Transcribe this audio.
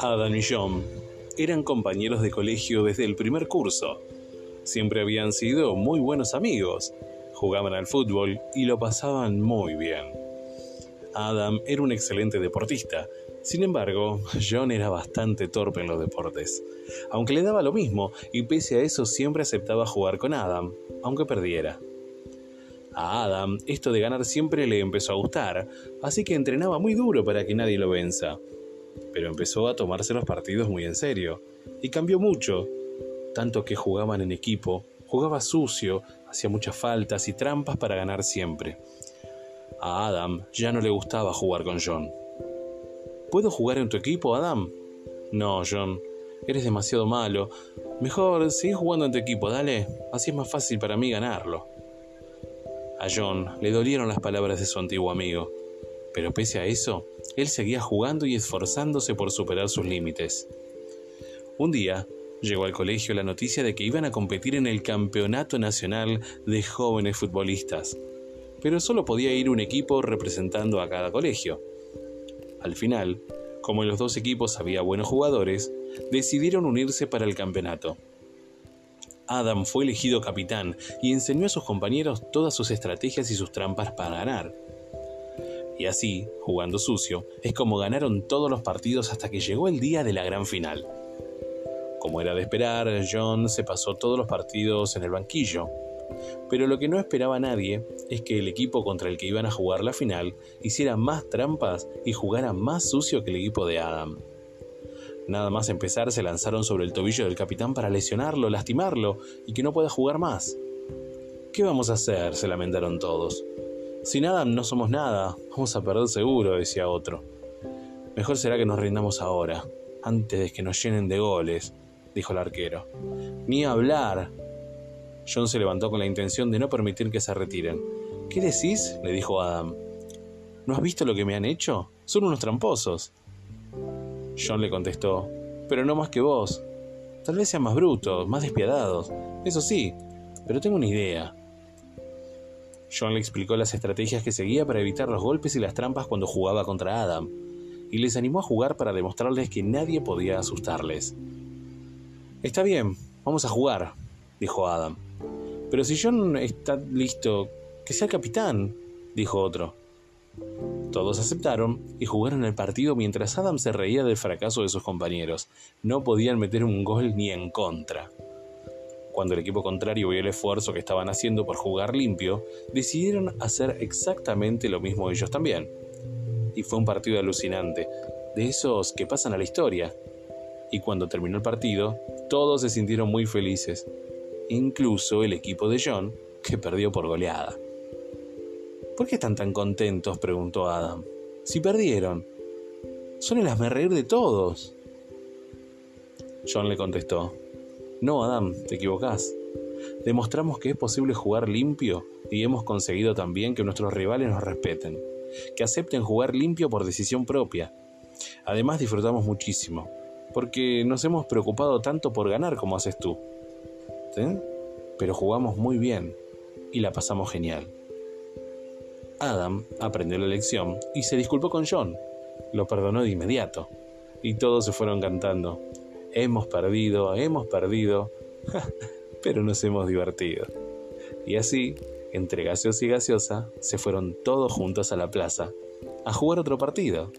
Adam y John eran compañeros de colegio desde el primer curso. Siempre habían sido muy buenos amigos, jugaban al fútbol y lo pasaban muy bien. Adam era un excelente deportista, sin embargo, John era bastante torpe en los deportes, aunque le daba lo mismo y pese a eso siempre aceptaba jugar con Adam, aunque perdiera. A Adam esto de ganar siempre le empezó a gustar, así que entrenaba muy duro para que nadie lo venza pero empezó a tomarse los partidos muy en serio, y cambió mucho, tanto que jugaban en equipo, jugaba sucio, hacía muchas faltas y trampas para ganar siempre. A Adam ya no le gustaba jugar con John. ¿Puedo jugar en tu equipo, Adam? No, John, eres demasiado malo. Mejor sigue jugando en tu equipo, dale, así es más fácil para mí ganarlo. A John le dolieron las palabras de su antiguo amigo pero pese a eso, él seguía jugando y esforzándose por superar sus límites. Un día, llegó al colegio la noticia de que iban a competir en el Campeonato Nacional de Jóvenes Futbolistas, pero solo podía ir un equipo representando a cada colegio. Al final, como en los dos equipos había buenos jugadores, decidieron unirse para el campeonato. Adam fue elegido capitán y enseñó a sus compañeros todas sus estrategias y sus trampas para ganar. Y así, jugando sucio, es como ganaron todos los partidos hasta que llegó el día de la gran final. Como era de esperar, John se pasó todos los partidos en el banquillo. Pero lo que no esperaba nadie es que el equipo contra el que iban a jugar la final hiciera más trampas y jugara más sucio que el equipo de Adam. Nada más empezar se lanzaron sobre el tobillo del capitán para lesionarlo, lastimarlo y que no pueda jugar más. ¿Qué vamos a hacer? se lamentaron todos. Sin Adam no somos nada, vamos a perder seguro, decía otro. Mejor será que nos rindamos ahora, antes de que nos llenen de goles, dijo el arquero. Ni hablar. John se levantó con la intención de no permitir que se retiren. ¿Qué decís? le dijo Adam. ¿No has visto lo que me han hecho? Son unos tramposos. John le contestó, pero no más que vos. Tal vez sean más brutos, más despiadados. Eso sí, pero tengo una idea. John le explicó las estrategias que seguía para evitar los golpes y las trampas cuando jugaba contra Adam, y les animó a jugar para demostrarles que nadie podía asustarles. Está bien, vamos a jugar, dijo Adam. Pero si John está listo, que sea el capitán, dijo otro. Todos aceptaron y jugaron el partido mientras Adam se reía del fracaso de sus compañeros. No podían meter un gol ni en contra. Cuando el equipo contrario vio el esfuerzo que estaban haciendo por jugar limpio, decidieron hacer exactamente lo mismo ellos también. Y fue un partido alucinante, de esos que pasan a la historia. Y cuando terminó el partido, todos se sintieron muy felices, incluso el equipo de John, que perdió por goleada. ¿Por qué están tan contentos? preguntó Adam. Si perdieron. Son el reír de todos. John le contestó, no, Adam, te equivocás. Demostramos que es posible jugar limpio y hemos conseguido también que nuestros rivales nos respeten, que acepten jugar limpio por decisión propia. Además disfrutamos muchísimo, porque nos hemos preocupado tanto por ganar como haces tú. Pero jugamos muy bien y la pasamos genial. Adam aprendió la lección y se disculpó con John. Lo perdonó de inmediato. Y todos se fueron cantando hemos perdido, hemos perdido, pero nos hemos divertido. Y así, entre gaseosa y gaseosa, se fueron todos juntos a la plaza a jugar otro partido.